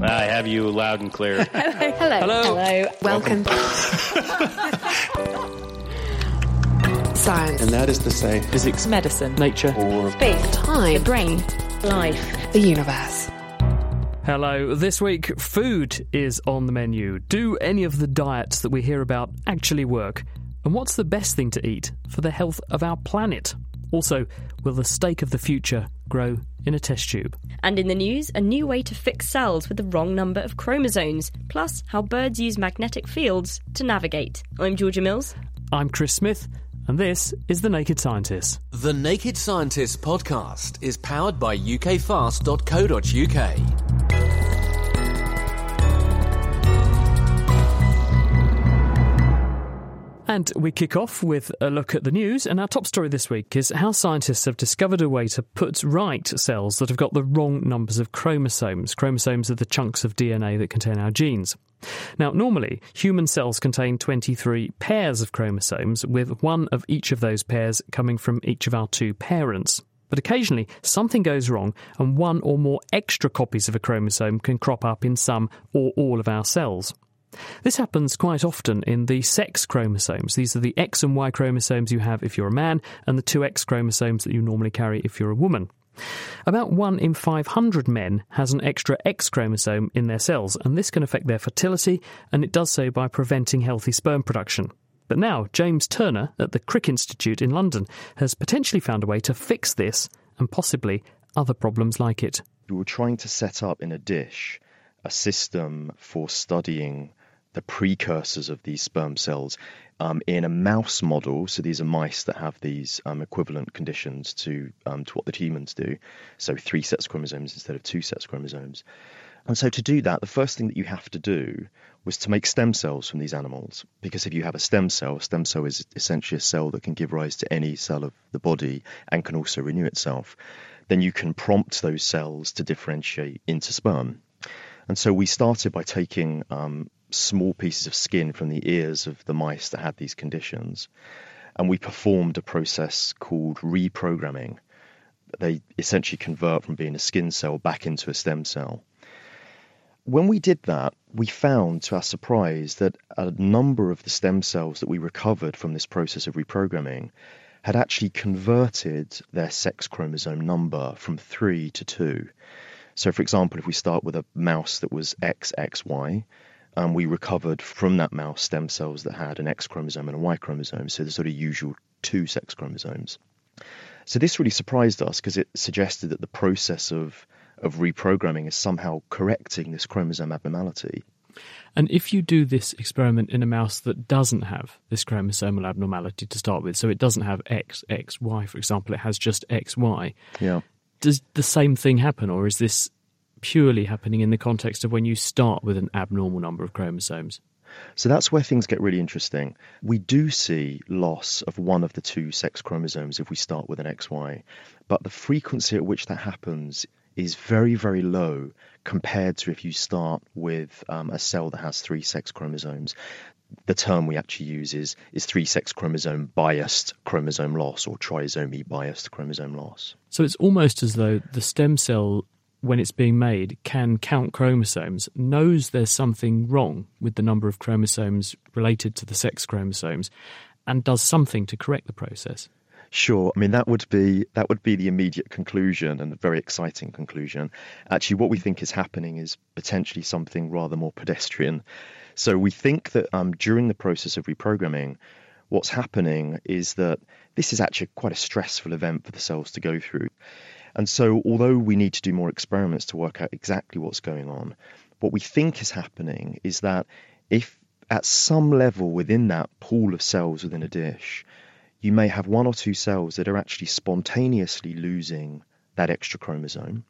I have you loud and clear. Hello. Hello. Hello. Welcome. Science. And that is to say, Physics, Medicine. nature. or Space. Time. The brain. Life. The universe. Hello. This week, food is on the menu. Do any of the diets that we hear about actually work? And what's the best thing to eat for the health of our planet? Also, will the steak of the future grow in a test tube? And in the news, a new way to fix cells with the wrong number of chromosomes, plus how birds use magnetic fields to navigate. I'm Georgia Mills. I'm Chris Smith, and this is The Naked Scientist. The Naked Scientist podcast is powered by ukfast.co.uk. And we kick off with a look at the news. And our top story this week is how scientists have discovered a way to put right cells that have got the wrong numbers of chromosomes. Chromosomes are the chunks of DNA that contain our genes. Now, normally, human cells contain 23 pairs of chromosomes, with one of each of those pairs coming from each of our two parents. But occasionally, something goes wrong, and one or more extra copies of a chromosome can crop up in some or all of our cells. This happens quite often in the sex chromosomes. These are the X and Y chromosomes you have if you're a man, and the two X chromosomes that you normally carry if you're a woman. About 1 in 500 men has an extra X chromosome in their cells, and this can affect their fertility, and it does so by preventing healthy sperm production. But now, James Turner at the Crick Institute in London has potentially found a way to fix this and possibly other problems like it. we were trying to set up in a dish a system for studying the precursors of these sperm cells um, in a mouse model. So these are mice that have these um, equivalent conditions to um, to what the humans do. So three sets of chromosomes instead of two sets of chromosomes. And so to do that, the first thing that you have to do was to make stem cells from these animals. Because if you have a stem cell, a stem cell is essentially a cell that can give rise to any cell of the body and can also renew itself. Then you can prompt those cells to differentiate into sperm. And so we started by taking um, small pieces of skin from the ears of the mice that had these conditions, and we performed a process called reprogramming. They essentially convert from being a skin cell back into a stem cell. When we did that, we found, to our surprise, that a number of the stem cells that we recovered from this process of reprogramming had actually converted their sex chromosome number from three to two. So, for example, if we start with a mouse that was XXY, um, we recovered from that mouse stem cells that had an X chromosome and a Y chromosome, so the sort of usual two sex chromosomes. So this really surprised us because it suggested that the process of of reprogramming is somehow correcting this chromosome abnormality. And if you do this experiment in a mouse that doesn't have this chromosomal abnormality to start with, so it doesn't have X, X, Y, for example, it has just X, Y, Yeah. does the same thing happen, or is this purely happening in the context of when you start with an abnormal number of chromosomes? So that's where things get really interesting. We do see loss of one of the two sex chromosomes if we start with an XY, but the frequency at which that happens is very, very low compared to if you start with um, a cell that has three sex chromosomes. The term we actually use is, is three sex chromosome biased chromosome loss or trisomy biased chromosome loss. So it's almost as though the stem cell, when it's being made, can count chromosomes, knows there's something wrong with the number of chromosomes related to the sex chromosomes, and does something to correct the process. Sure. I mean that would be that would be the immediate conclusion and a very exciting conclusion. Actually, what we think is happening is potentially something rather more pedestrian. So we think that um, during the process of reprogramming, what's happening is that this is actually quite a stressful event for the cells to go through. And so, although we need to do more experiments to work out exactly what's going on, what we think is happening is that if at some level within that pool of cells within a dish, you may have one or two cells that are actually spontaneously losing that extra chromosome.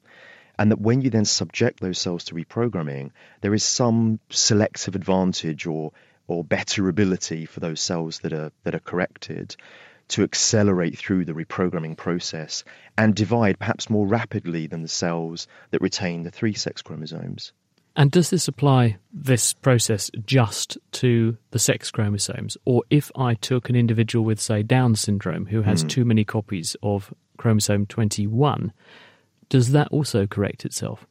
And that when you then subject those cells to reprogramming, there is some selective advantage or or better ability for those cells that are that are corrected to accelerate through the reprogramming process and divide perhaps more rapidly than the cells that retain the three sex chromosomes. And does this apply, this process, just to the sex chromosomes? Or if I took an individual with, say, Down syndrome who has mm. too many copies of chromosome 21, does that also correct itself?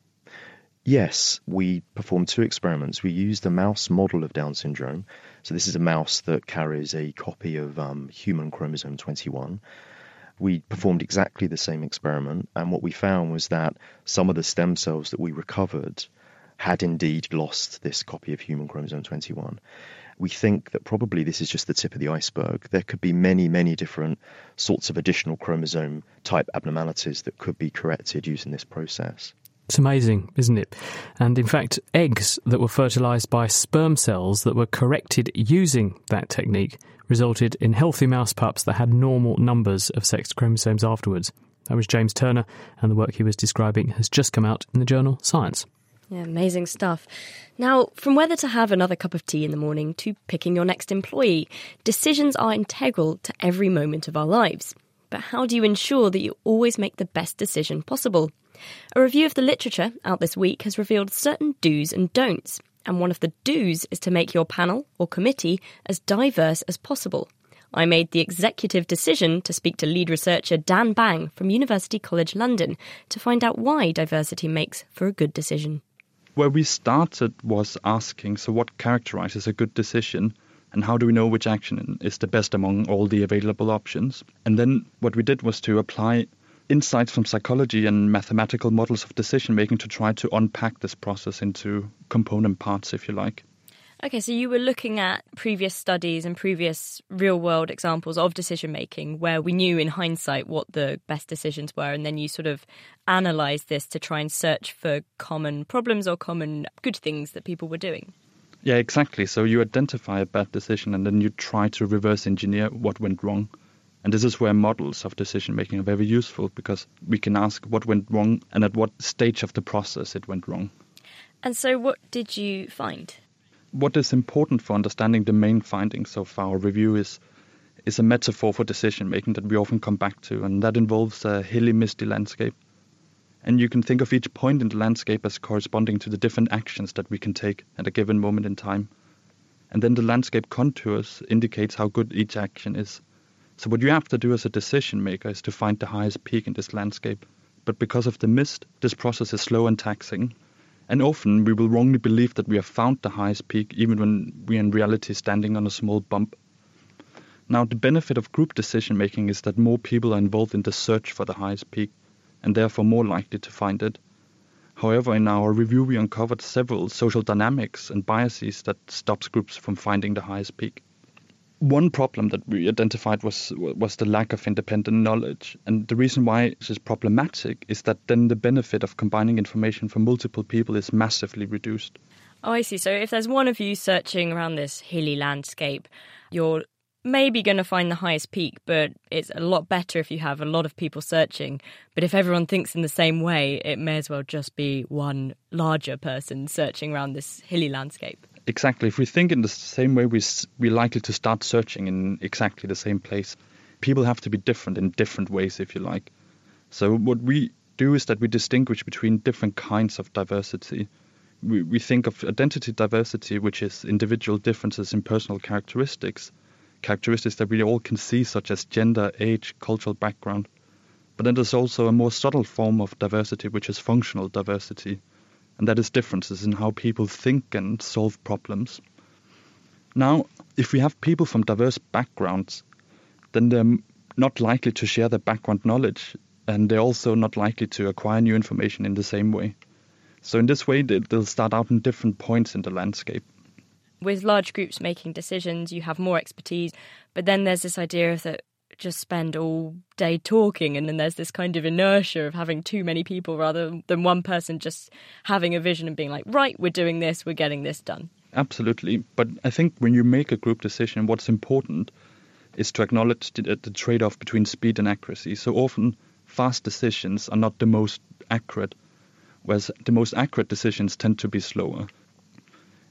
Yes, we performed two experiments. We used a mouse model of Down syndrome. So, this is a mouse that carries a copy of um, human chromosome 21. We performed exactly the same experiment, and what we found was that some of the stem cells that we recovered had indeed lost this copy of human chromosome 21. We think that probably this is just the tip of the iceberg. There could be many, many different sorts of additional chromosome type abnormalities that could be corrected using this process. It's amazing, isn't it? And in fact, eggs that were fertilized by sperm cells that were corrected using that technique resulted in healthy mouse pups that had normal numbers of sex chromosomes afterwards. That was James Turner, and the work he was describing has just come out in the journal Science. Yeah, amazing stuff. Now, from whether to have another cup of tea in the morning to picking your next employee, decisions are integral to every moment of our lives. But how do you ensure that you always make the best decision possible? A review of the literature out this week has revealed certain do's and don'ts, and one of the do's is to make your panel or committee as diverse as possible. I made the executive decision to speak to lead researcher Dan Bang from University College London to find out why diversity makes for a good decision. Where we started was asking so, what characterizes a good decision? And how do we know which action is the best among all the available options? And then what we did was to apply insights from psychology and mathematical models of decision making to try to unpack this process into component parts, if you like. Okay, so you were looking at previous studies and previous real world examples of decision making where we knew in hindsight what the best decisions were, and then you sort of analysed this to try and search for common problems or common good things that people were doing. Yeah, exactly. So you identify a bad decision and then you try to reverse engineer what went wrong. And this is where models of decision making are very useful because we can ask what went wrong and at what stage of the process it went wrong. And so, what did you find? What is important for understanding the main findings of our review is is a metaphor for decision making that we often come back to, and that involves a hilly, misty landscape. And you can think of each point in the landscape as corresponding to the different actions that we can take at a given moment in time. And then the landscape contours indicates how good each action is. So what you have to do as a decision maker is to find the highest peak in this landscape. But because of the mist, this process is slow and taxing. And often we will wrongly believe that we have found the highest peak even when we are in reality standing on a small bump. Now the benefit of group decision making is that more people are involved in the search for the highest peak and therefore more likely to find it. However, in our review we uncovered several social dynamics and biases that stops groups from finding the highest peak one problem that we identified was was the lack of independent knowledge, and the reason why this is problematic is that then the benefit of combining information from multiple people is massively reduced. Oh, I see. So if there's one of you searching around this hilly landscape, you're maybe going to find the highest peak, but it's a lot better if you have a lot of people searching. But if everyone thinks in the same way, it may as well just be one larger person searching around this hilly landscape exactly. If we think in the same way, we we're likely to start searching in exactly the same place. People have to be different in different ways, if you like. So what we do is that we distinguish between different kinds of diversity. We, we think of identity diversity, which is individual differences in personal characteristics, characteristics that we all can see, such as gender, age, cultural background. But then there's also a more subtle form of diversity, which is functional diversity, and that is differences in how people think and solve problems. Now, if we have people from diverse backgrounds, then they're not likely to share their background knowledge, and they're also not likely to acquire new information in the same way. So, in this way, they'll start out in different points in the landscape. With large groups making decisions, you have more expertise, but then there's this idea that just spend all day talking and then there's this kind of inertia of having too many people rather than one person just having a vision and being like right we're doing this we're getting this done. Absolutely. But i think when you make a group decision what's important is to acknowledge the, the trade-off between speed and accuracy. So often fast decisions are not the most accurate whereas the most accurate decisions tend to be slower.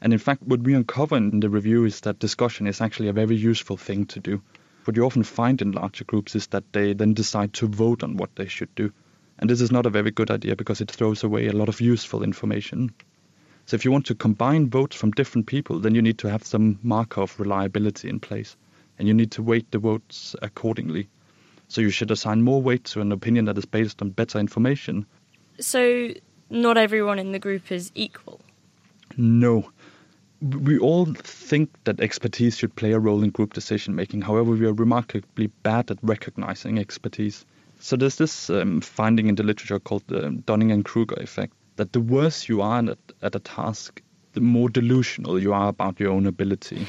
And in fact what we uncover in the review is that discussion is actually a very useful thing to do what you often find in larger groups is that they then decide to vote on what they should do. And this is not a very good idea because it throws away a lot of useful information. So if you want to combine votes from different people, then you need to have some marker of reliability in place. And you need to weight the votes accordingly. So you should assign more weight to an opinion that is based on better information. So not everyone in the group is equal. No. We all think that expertise should play a role in group decision making. However, we are remarkably bad at recognizing expertise. So there's this um, finding in the literature called the Dunning and Kruger effect that the worse you are at, at a task, the more delusional you are about your own ability.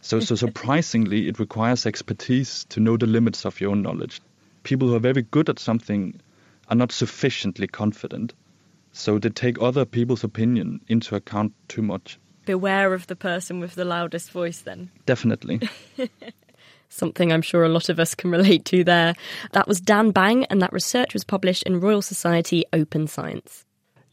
So, so surprisingly, it requires expertise to know the limits of your own knowledge. People who are very good at something are not sufficiently confident, so they take other people's opinion into account too much. Beware of the person with the loudest voice, then. Definitely. Something I'm sure a lot of us can relate to there. That was Dan Bang, and that research was published in Royal Society Open Science.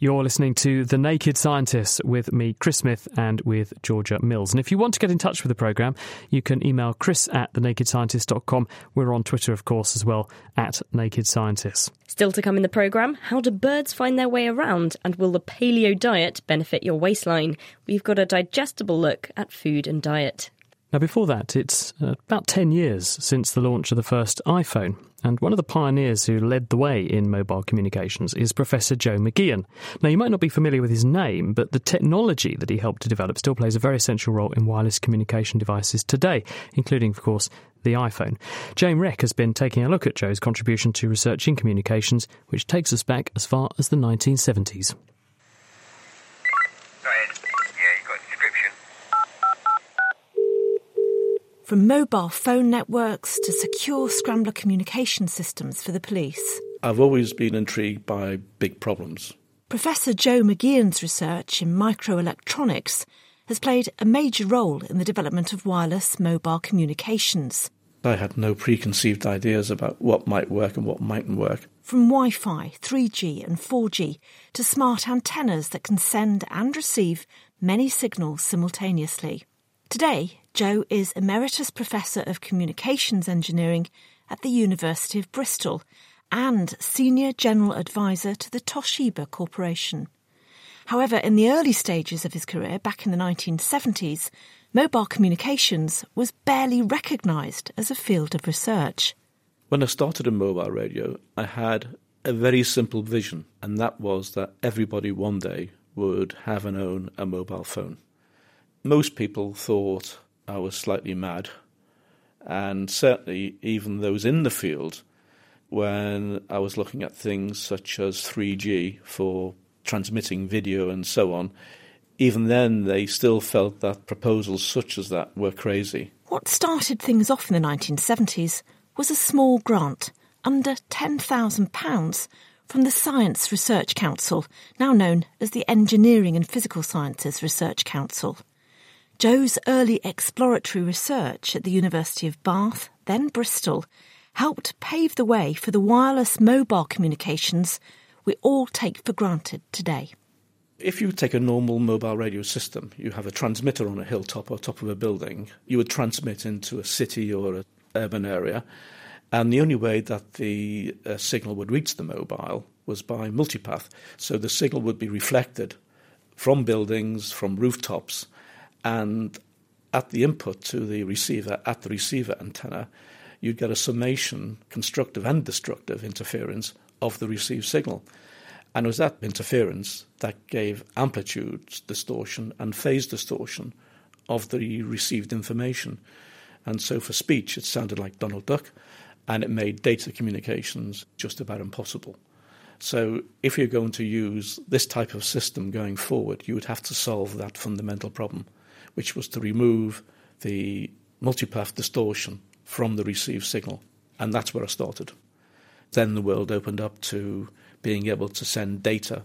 You're listening to The Naked Scientists with me, Chris Smith, and with Georgia Mills. And if you want to get in touch with the programme, you can email chris at thenakedscientist.com. We're on Twitter, of course, as well, at Naked Scientists. Still to come in the programme, how do birds find their way around? And will the paleo diet benefit your waistline? We've got a digestible look at food and diet. Now, before that, it's uh, about 10 years since the launch of the first iPhone, and one of the pioneers who led the way in mobile communications is Professor Joe McGeehan. Now, you might not be familiar with his name, but the technology that he helped to develop still plays a very essential role in wireless communication devices today, including, of course, the iPhone. Jane Wreck has been taking a look at Joe's contribution to research in communications, which takes us back as far as the 1970s. From mobile phone networks to secure scrambler communication systems for the police. I've always been intrigued by big problems. Professor Joe McGeehan's research in microelectronics has played a major role in the development of wireless mobile communications. I had no preconceived ideas about what might work and what mightn't work. From Wi Fi, 3G, and 4G to smart antennas that can send and receive many signals simultaneously. Today, Joe is Emeritus Professor of Communications Engineering at the University of Bristol and Senior General Advisor to the Toshiba Corporation. However, in the early stages of his career, back in the 1970s, mobile communications was barely recognised as a field of research. When I started in mobile radio, I had a very simple vision, and that was that everybody one day would have and own a mobile phone. Most people thought I was slightly mad. And certainly, even those in the field, when I was looking at things such as 3G for transmitting video and so on, even then they still felt that proposals such as that were crazy. What started things off in the 1970s was a small grant, under £10,000, from the Science Research Council, now known as the Engineering and Physical Sciences Research Council. Joe's early exploratory research at the University of Bath, then Bristol, helped pave the way for the wireless mobile communications we all take for granted today. If you take a normal mobile radio system, you have a transmitter on a hilltop or top of a building, you would transmit into a city or an urban area, and the only way that the uh, signal would reach the mobile was by multipath. So the signal would be reflected from buildings, from rooftops, and at the input to the receiver, at the receiver antenna, you'd get a summation, constructive and destructive interference of the received signal. And it was that interference that gave amplitude distortion and phase distortion of the received information. And so for speech, it sounded like Donald Duck, and it made data communications just about impossible. So if you're going to use this type of system going forward, you would have to solve that fundamental problem which was to remove the multipath distortion from the received signal. And that's where I started. Then the world opened up to being able to send data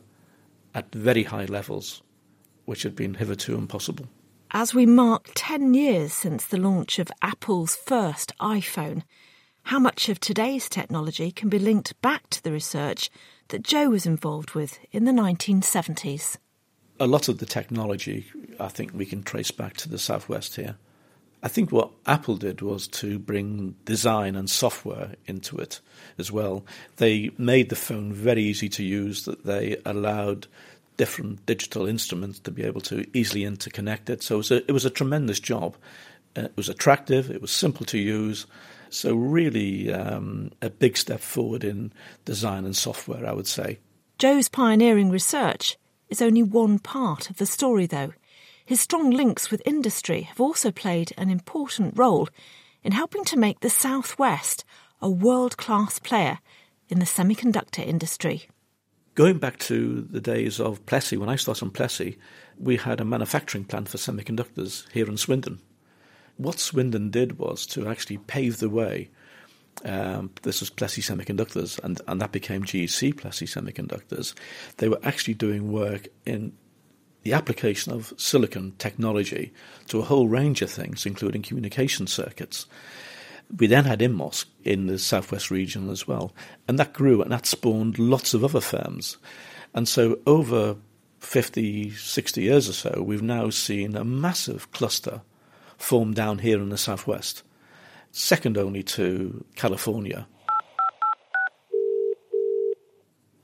at very high levels, which had been hitherto impossible. As we mark 10 years since the launch of Apple's first iPhone, how much of today's technology can be linked back to the research that Joe was involved with in the 1970s? A lot of the technology, I think we can trace back to the Southwest here. I think what Apple did was to bring design and software into it as well. They made the phone very easy to use, that they allowed different digital instruments to be able to easily interconnect it. So it was a, it was a tremendous job. Uh, it was attractive, it was simple to use. So, really, um, a big step forward in design and software, I would say. Joe's pioneering research is only one part of the story, though. His strong links with industry have also played an important role in helping to make the Southwest a world class player in the semiconductor industry. Going back to the days of Plessey, when I started on Plessey, we had a manufacturing plant for semiconductors here in Swindon. What Swindon did was to actually pave the way. Um, this was Plessey Semiconductors, and, and that became GEC Plessey Semiconductors. They were actually doing work in the application of silicon technology to a whole range of things, including communication circuits. We then had Inmos in the southwest region as well, and that grew and that spawned lots of other firms. And so over 50, 60 years or so, we've now seen a massive cluster formed down here in the southwest, second only to California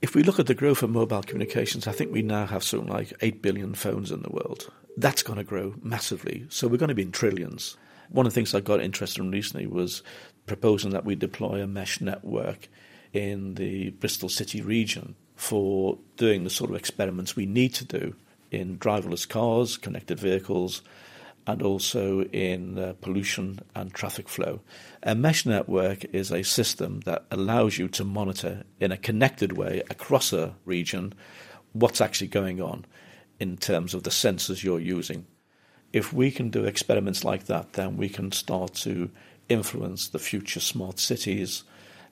if we look at the growth of mobile communications, I think we now have something like 8 billion phones in the world. That's going to grow massively. So we're going to be in trillions. One of the things I got interested in recently was proposing that we deploy a mesh network in the Bristol City region for doing the sort of experiments we need to do in driverless cars, connected vehicles, and also in uh, pollution and traffic flow. A mesh network is a system that allows you to monitor in a connected way across a region what's actually going on in terms of the sensors you're using. If we can do experiments like that, then we can start to influence the future smart cities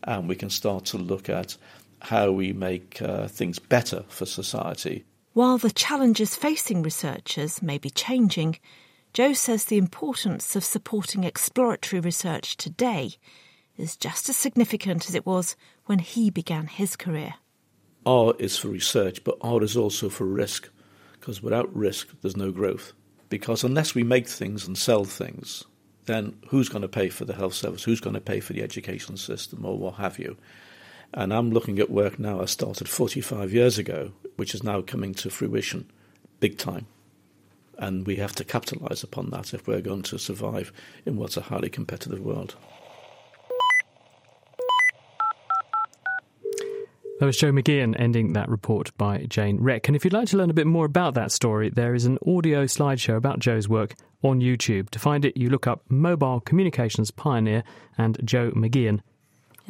and we can start to look at how we make uh, things better for society. While the challenges facing researchers may be changing, Joe says the importance of supporting exploratory research today is just as significant as it was when he began his career. R is for research, but R is also for risk, because without risk, there's no growth. Because unless we make things and sell things, then who's going to pay for the health service? Who's going to pay for the education system, or what have you? And I'm looking at work now I started 45 years ago, which is now coming to fruition big time and we have to capitalise upon that if we're going to survive in what's a highly competitive world. That was Joe McGeehan ending that report by Jane Reck. And if you'd like to learn a bit more about that story, there is an audio slideshow about Joe's work on YouTube. To find it, you look up Mobile Communications Pioneer and Joe McGeehan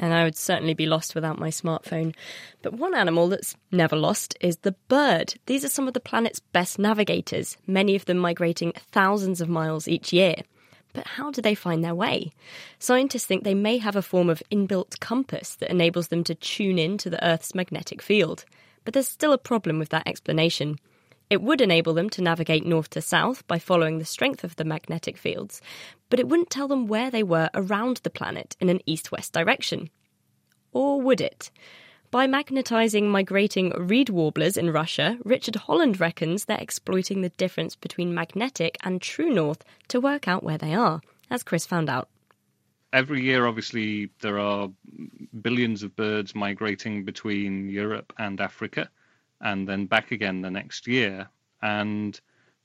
and I would certainly be lost without my smartphone. But one animal that's never lost is the bird. These are some of the planet's best navigators, many of them migrating thousands of miles each year. But how do they find their way? Scientists think they may have a form of inbuilt compass that enables them to tune in to the Earth's magnetic field. But there's still a problem with that explanation. It would enable them to navigate north to south by following the strength of the magnetic fields, but it wouldn't tell them where they were around the planet in an east west direction. Or would it? By magnetising migrating reed warblers in Russia, Richard Holland reckons they're exploiting the difference between magnetic and true north to work out where they are, as Chris found out. Every year, obviously, there are billions of birds migrating between Europe and Africa and then back again the next year. And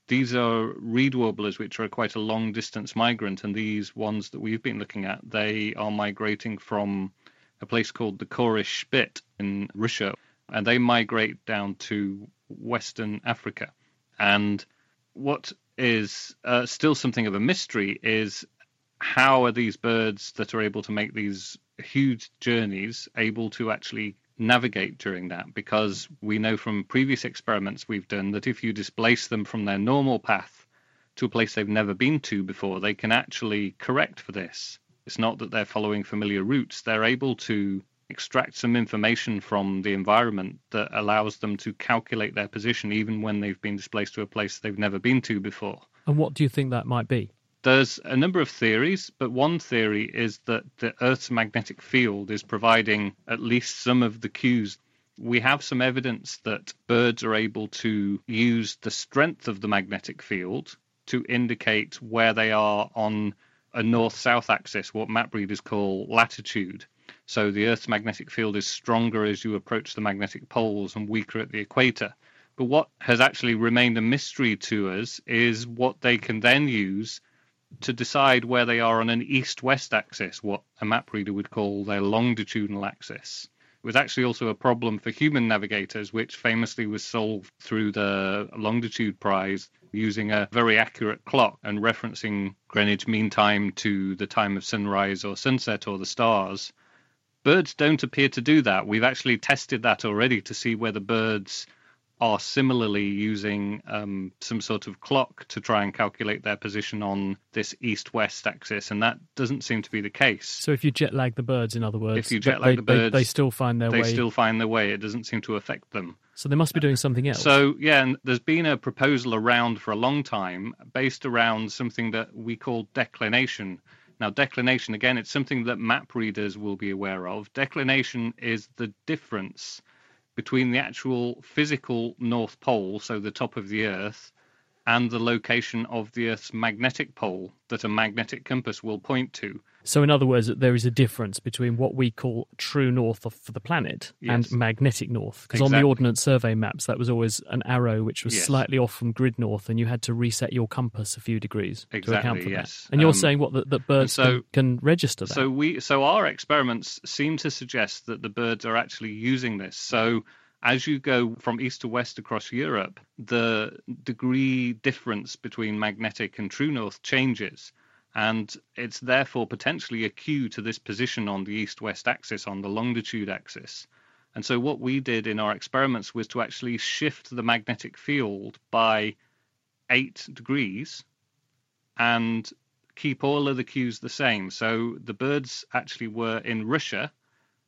these are reed warblers, which are quite a long distance migrant. And these ones that we've been looking at, they are migrating from a place called the Courish Spit in Russia. And they migrate down to Western Africa. And what is uh, still something of a mystery is how are these birds that are able to make these huge journeys able to actually navigate during that because we know from previous experiments we've done that if you displace them from their normal path to a place they've never been to before, they can actually correct for this. It's not that they're following familiar routes, they're able to extract some information from the environment that allows them to calculate their position even when they've been displaced to a place they've never been to before. And what do you think that might be? There's a number of theories, but one theory is that the Earth's magnetic field is providing at least some of the cues. We have some evidence that birds are able to use the strength of the magnetic field to indicate where they are on a north south axis, what map readers call latitude. So the Earth's magnetic field is stronger as you approach the magnetic poles and weaker at the equator. But what has actually remained a mystery to us is what they can then use to decide where they are on an east west axis, what a map reader would call their longitudinal axis. It was actually also a problem for human navigators, which famously was solved through the Longitude Prize using a very accurate clock and referencing Greenwich Mean Time to the time of sunrise or sunset or the stars. Birds don't appear to do that. We've actually tested that already to see whether birds are similarly using um, some sort of clock to try and calculate their position on this east-west axis, and that doesn't seem to be the case. So if you jet lag the birds, in other words, If you jet they, lag the birds, they, they still find their they way. still find their way. It doesn't seem to affect them. So they must be doing something else. So yeah, and there's been a proposal around for a long time based around something that we call declination. Now, declination again, it's something that map readers will be aware of. Declination is the difference between the actual physical North Pole, so the top of the Earth, and the location of the Earth's magnetic pole that a magnetic compass will point to. So, in other words, there is a difference between what we call true north of, for the planet and magnetic north. Because on the Ordnance Survey maps, that was always an arrow which was Yes. slightly off from grid north, and you had to reset your compass a few degrees to account for yes. that. And you're Um, saying what that, that birds so- can, can register that. So we so our experiments seem to suggest that the birds are actually using this. So as you go from east to west across Europe, the degree difference between magnetic and true north changes. And it's therefore potentially a cue to this position on the east west axis, on the longitude axis. And so, what we did in our experiments was to actually shift the magnetic field by eight degrees and keep all of the cues the same. So the birds actually were in Russia,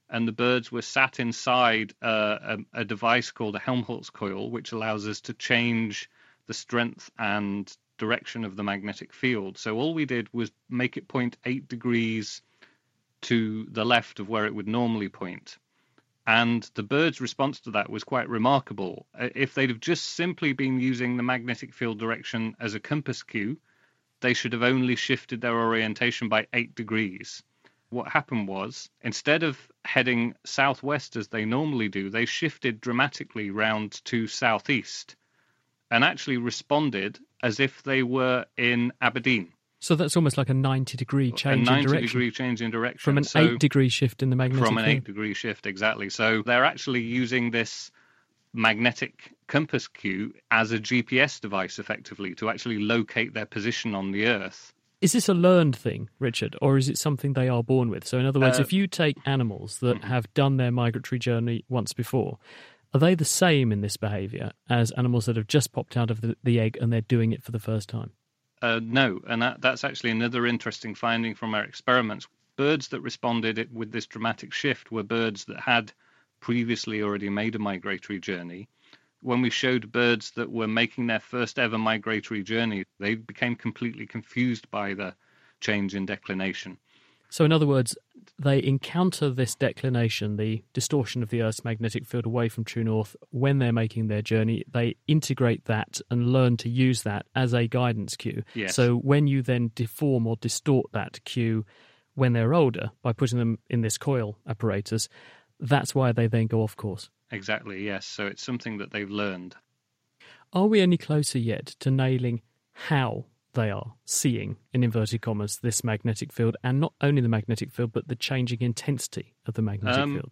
and the birds were sat inside a, a device called a Helmholtz coil, which allows us to change the strength and direction of the magnetic field. So all we did was make it point eight degrees to the left of where it would normally point. And the bird's response to that was quite remarkable. Uh, If they'd have just simply been using the magnetic field direction as a compass cue, they should have only shifted their orientation by eight degrees. What happened was, instead of heading southwest as they normally do, they shifted dramatically round to southeast and actually responded as if they were in Aberdeen. So that's almost like a 90 degree change a 90 in direction. degree change in direction. From an So- 8 degree shift in the magnetic from an field. eight degree shift exactly so they're actually using this magnetic compass cue as a gps device effectively to actually locate their position on the earth Is this a learned thing, Richard, or is it something they are born with? So, in other words, Uh, if you take animals that mm-hmm. have done their migratory journey once before, are they the same in this behaviour as animals that have just popped out of the, the egg and they're doing it for the first time? uh, no and that, that's actually another interesting finding from our experiments. Birds that responded it- with this dramatic shift were birds that had previously already made a migratory journey. When we showed birds that were making their first ever migratory journey they became completely confused by the change in declination So, in other words, they encounter this declination, the distortion of the Earth's magnetic field away from true north, when they're making their journey. They integrate that and learn to use that as a guidance cue. Yes. So, when you then deform or distort that cue when they're older by putting them in this coil apparatus, that's why they then go off course. Exactly, yes. So it's something that they've learned. Are we any closer yet to nailing how they are seeing, in inverted commas, this magnetic field, and not only the magnetic field, but the changing intensity of the magnetic Um, field?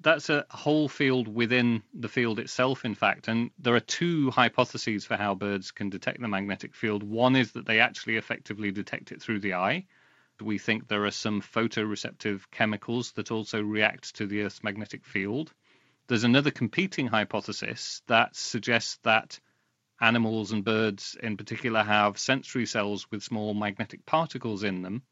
That's a whole field within the field itself, in fact. And there are two hypotheses for how birds can detect the magnetic field. One is that they actually effectively detect it through the eye. We think there are some photoreceptive chemicals that also react to the Earth's magnetic field. There's another competing hypothesis that suggests that animals and birds in particular have sensory cells with small magnetic particles in them,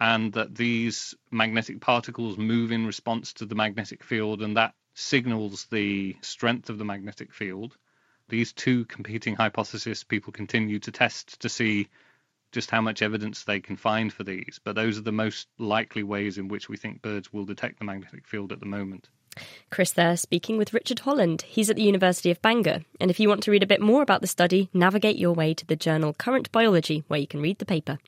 and that these magnetic particles move in response to the magnetic field, and that signals the strength of the magnetic field. These two competing hypotheses people continue to test to see just how much evidence they can find for these, but those are the most likely ways in which we think birds will detect the magnetic field at the moment. Chris there speaking with Richard Holland. He's at the University of Bangor. And if you want to read a bit more about the study, navigate your way to the journal Current Biology, where you can read the paper.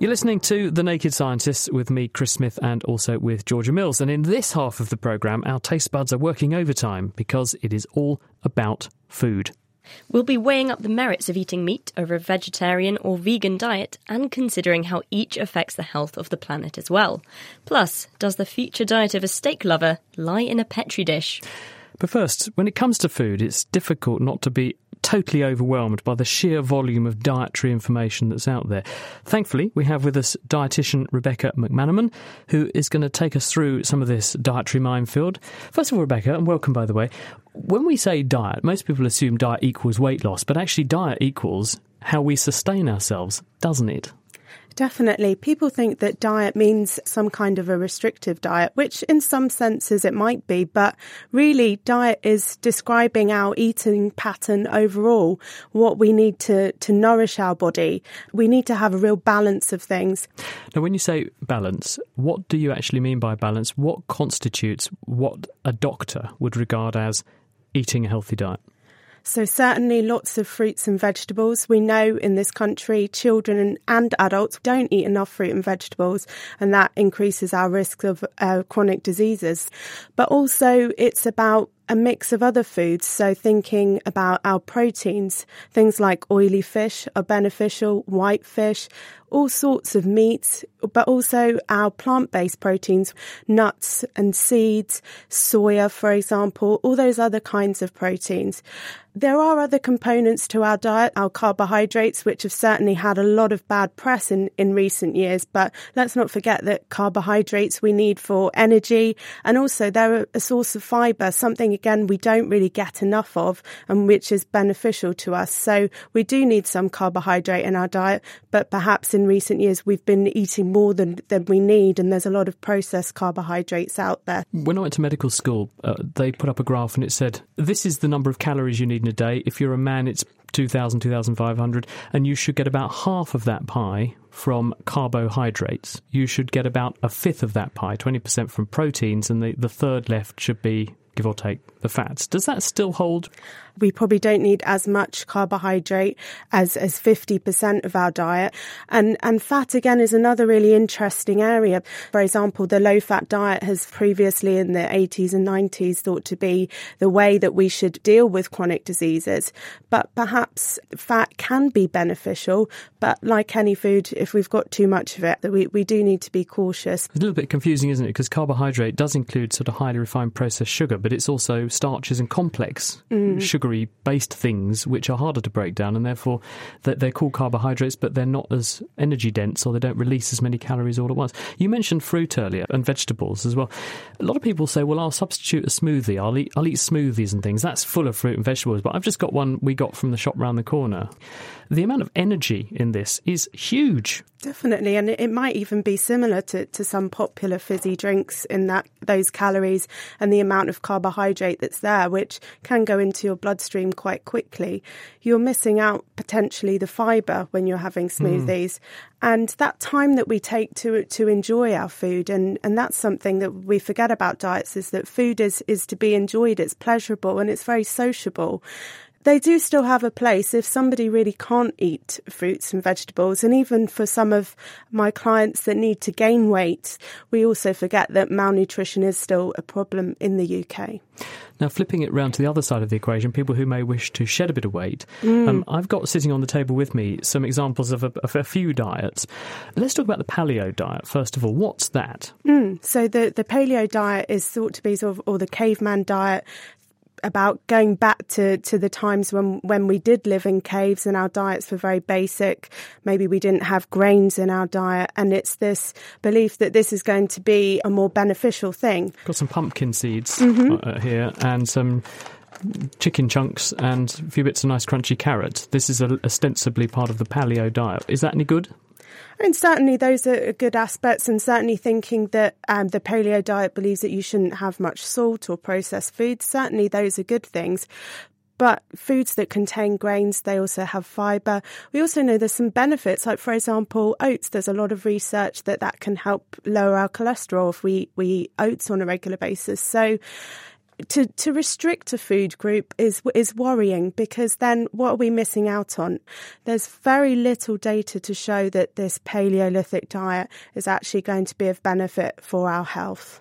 You're listening to The Naked Scientists with me, Chris Smith, and also with Georgia Mills. And in this half of the programme, our taste buds are working overtime because it is all about food. We'll be weighing up the merits of eating meat over a vegetarian or vegan diet and considering how each affects the health of the planet as well. Plus, does the future diet of a steak lover lie in a petri dish? But first, when it comes to food, it's difficult not to be totally overwhelmed by the sheer volume of dietary information that's out there. Thankfully, we have with us dietitian Rebecca McManamon, who is going to take us through some of this dietary minefield. First of all, Rebecca, and welcome by the way. When we say diet, most people assume diet equals weight loss, but actually, diet equals how we sustain ourselves, doesn't it? Definitely. People think that diet means some kind of a restrictive diet, which in some senses it might be, but really diet is describing our eating pattern overall, what we need to, to nourish our body. We need to have a real balance of things. Now, when you say balance, what do you actually mean by balance? What constitutes what a doctor would regard as eating a healthy diet? So, certainly lots of fruits and vegetables. We know in this country, children and adults don't eat enough fruit and vegetables, and that increases our risk of uh, chronic diseases. But also, it's about a mix of other foods. So, thinking about our proteins, things like oily fish are beneficial, white fish, all sorts of meats, but also our plant based proteins, nuts and seeds, soya, for example, all those other kinds of proteins. There are other components to our diet, our carbohydrates, which have certainly had a lot of bad press in, in recent years. But let's not forget that carbohydrates we need for energy and also they're a source of fiber, something again we don't really get enough of and which is beneficial to us. So we do need some carbohydrate in our diet, but perhaps in recent years we've been eating more than, than we need and there's a lot of processed carbohydrates out there. When I went to medical school, uh, they put up a graph and it said, this is the number of calories you need in a day. If you're a man, it's 2,000, 2,500, and you should get about half of that pie from carbohydrates. You should get about a fifth of that pie, 20% from proteins, and the, the third left should be give or take the fats. Does that still hold? We probably don't need as much carbohydrate as, as 50% of our diet. And, and fat again is another really interesting area. For example, the low fat diet has previously in the 80s and 90s thought to be the way that we should deal with chronic diseases. But perhaps fat can be beneficial. But like any food, if we've got too much of it, we, we do need to be cautious. It's a little bit confusing, isn't it? Because carbohydrate does include sort of highly refined processed sugar, but it's also starches and complex mm. Sugary based things which are harder to break down and therefore they're called carbohydrates but they're not as energy dense or they don't release as many calories all at once. You mentioned fruit earlier and vegetables as well. A lot of people say, well, I'll substitute a smoothie. I'll eat, I'll eat smoothies and things. That's full of fruit and vegetables. But I've just got one we got from the shop round the corner. The amount of energy in this is huge. Definitely, and it might even be similar to, to some popular fizzy drinks in that those calories and the amount of carbohydrate that's there, which can go into your bloodstream quite quickly. You're missing out potentially the fibre when you're having hmm. smoothies, mm. and that time that we take to to enjoy our food, and, and that's something that we forget about diets is that food is is to be enjoyed. It's pleasurable and it's very sociable they do still have a place if somebody really can't eat fruits and vegetables. And even for some of my clients that need to gain weight, we also forget that malnutrition is still a problem in the UK. Now, flipping it round to the other side of the equation, people who may wish to shed a bit of weight, mm. um, I've got sitting on the table with me some examples of a, of a, few diets. Let's talk about the paleo diet first of all. What's that? Mm. So the the paleo diet is thought to be sort of, or the caveman diet about going back to, to the times when, when we did live in caves and our diets were very basic. Maybe we didn't have grains in our diet. And it's this belief that this is going to be a more beneficial thing. Got some pumpkin seeds mm-hmm. Uh, here and some chicken chunks and a few bits of nice crunchy carrot. This is a, ostensibly part of the paleo diet. Is that any good? And certainly those are good aspects, and certainly thinking that um, the paleo diet believes that you shouldn't have much salt or processed foods, certainly those are good things. But foods that contain grains, they also have fibre. We also know there's some benefits, like for example, oats. There's a lot of research that that can help lower our cholesterol if we, we eat oats on a regular basis. So to to restrict a food group is is worrying because then what are we missing out on? There's very little data to show that this Paleolithic diet is actually going to be of benefit for our health.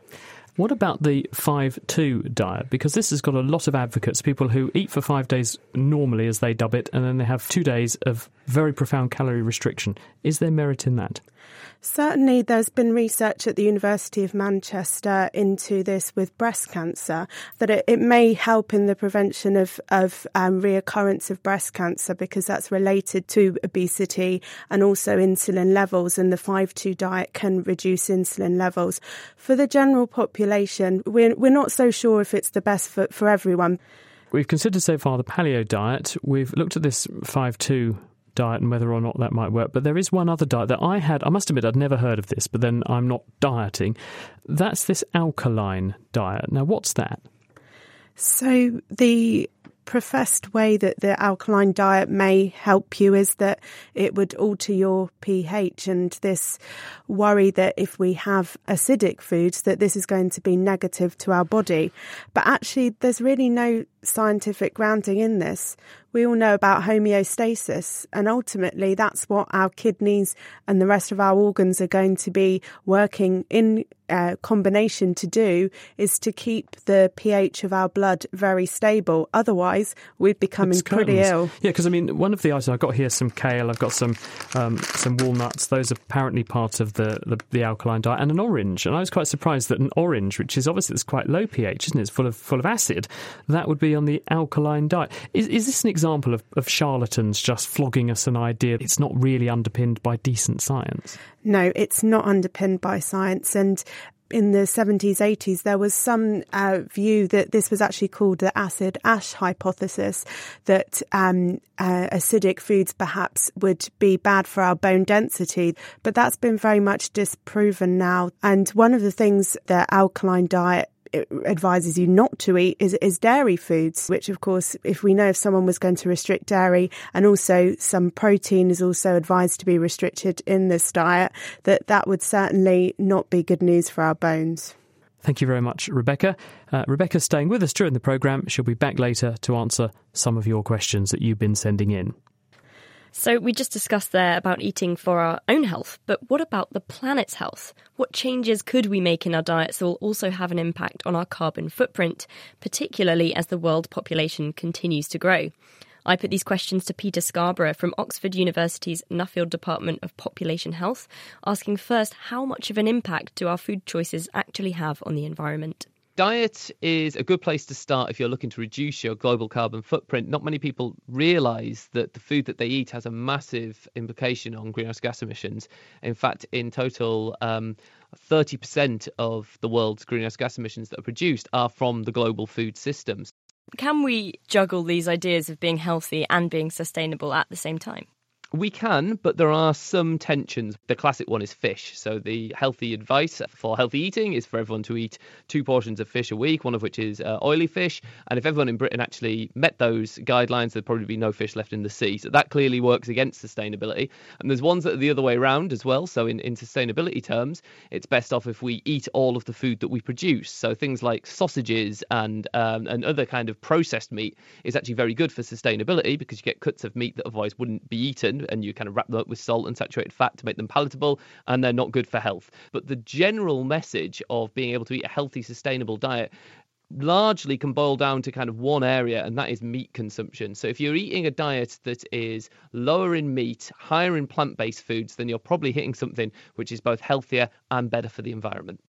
What about the 5 2 diet? Because this has got a lot of advocates, people who eat for five days normally, as they dub it, and then they have two days of very profound calorie restriction. Is there merit in that? Certainly, there's been research at the University of Manchester into this with breast cancer, that it, it may help in the prevention of, of um, reoccurrence of breast cancer because that's related to obesity and also insulin levels, and the 5 2 diet can reduce insulin levels. For the general population, we're, we're not so sure if it's the best for, for everyone. We've considered so far the paleo diet. We've looked at this 5 2 diet and whether or not that might work. But there is one other diet that I had, I must admit, I'd never heard of this, but then I'm not dieting. That's this alkaline diet. Now, what's that? So, the professed way that the alkaline diet may help you is that it would alter your pH and this worry that if we have acidic foods that this is going to be negative to our body but actually there's really no scientific grounding in this we all know about homeostasis, and ultimately, that's what our kidneys and the rest of our organs are going to be working in uh, combination to do is to keep the pH of our blood very stable. Otherwise, we'd becoming pretty ill. Yeah, because I mean, one of the items I've got here some kale, I've got some um, some walnuts. Those are apparently part of the, the, the alkaline diet, and an orange. And I was quite surprised that an orange, which is obviously it's quite low pH, isn't it? It's full of full of acid. That would be on the alkaline diet. Is is this an example? of, of charlatans just flogging us an idea it's not really underpinned by decent science. No, it's not underpinned by science. And in the 70s, 80s, there was some uh, view that this was actually called the acid ash hypothesis, that um, uh, acidic foods perhaps would be bad for our bone density. But that's been very much disproven now. And one of the things that alkaline diet advises you not to eat is, is dairy foods, which of course, if we know if someone was going to restrict dairy and also some protein is also advised to be restricted in this diet, that that would certainly not be good news for our bones. Thank you very much, Rebecca. Uh, Rebecca's staying with us during the programme. She'll be back later to answer some of your questions that you've been sending in. So, we just discussed there about eating for our own health, but what about the planet's health? What changes could we make in our diets that will also have an impact on our carbon footprint, particularly as the world population continues to grow? I put these questions to Peter Scarborough from Oxford University's Nuffield Department of Population Health, asking first how much of an impact do our food choices actually have on the environment? Diet is a good place to start if you're looking to reduce your global carbon footprint. Not many people realize that the food that they eat has a massive implication on greenhouse gas emissions. In fact, in total, um, 30% of the world's greenhouse gas emissions that are produced are from the global food systems. Can we juggle these ideas of being healthy and being sustainable at the same time? We can, but there are some tensions. The classic one is fish. So, the healthy advice for healthy eating is for everyone to eat two portions of fish a week, one of which is uh, oily fish. And if everyone in Britain actually met those guidelines, there'd probably be no fish left in the sea. So, that clearly works against sustainability. And there's ones that are the other way around as well. So, in, in sustainability terms, it's best off if we eat all of the food that we produce. So, things like sausages and, um, and other kind of processed meat is actually very good for sustainability because you get cuts of meat that otherwise wouldn't be eaten and you kind of wrap them up with salt and saturated fat to make them palatable, and they're not good for health. But the general message of being able to eat a healthy, sustainable diet largely can boil down to kind of one area, and that is meat consumption. So if you're eating a diet that is lower in meat, higher in plant based foods, then you're probably hitting something which is both healthier and better for the environment.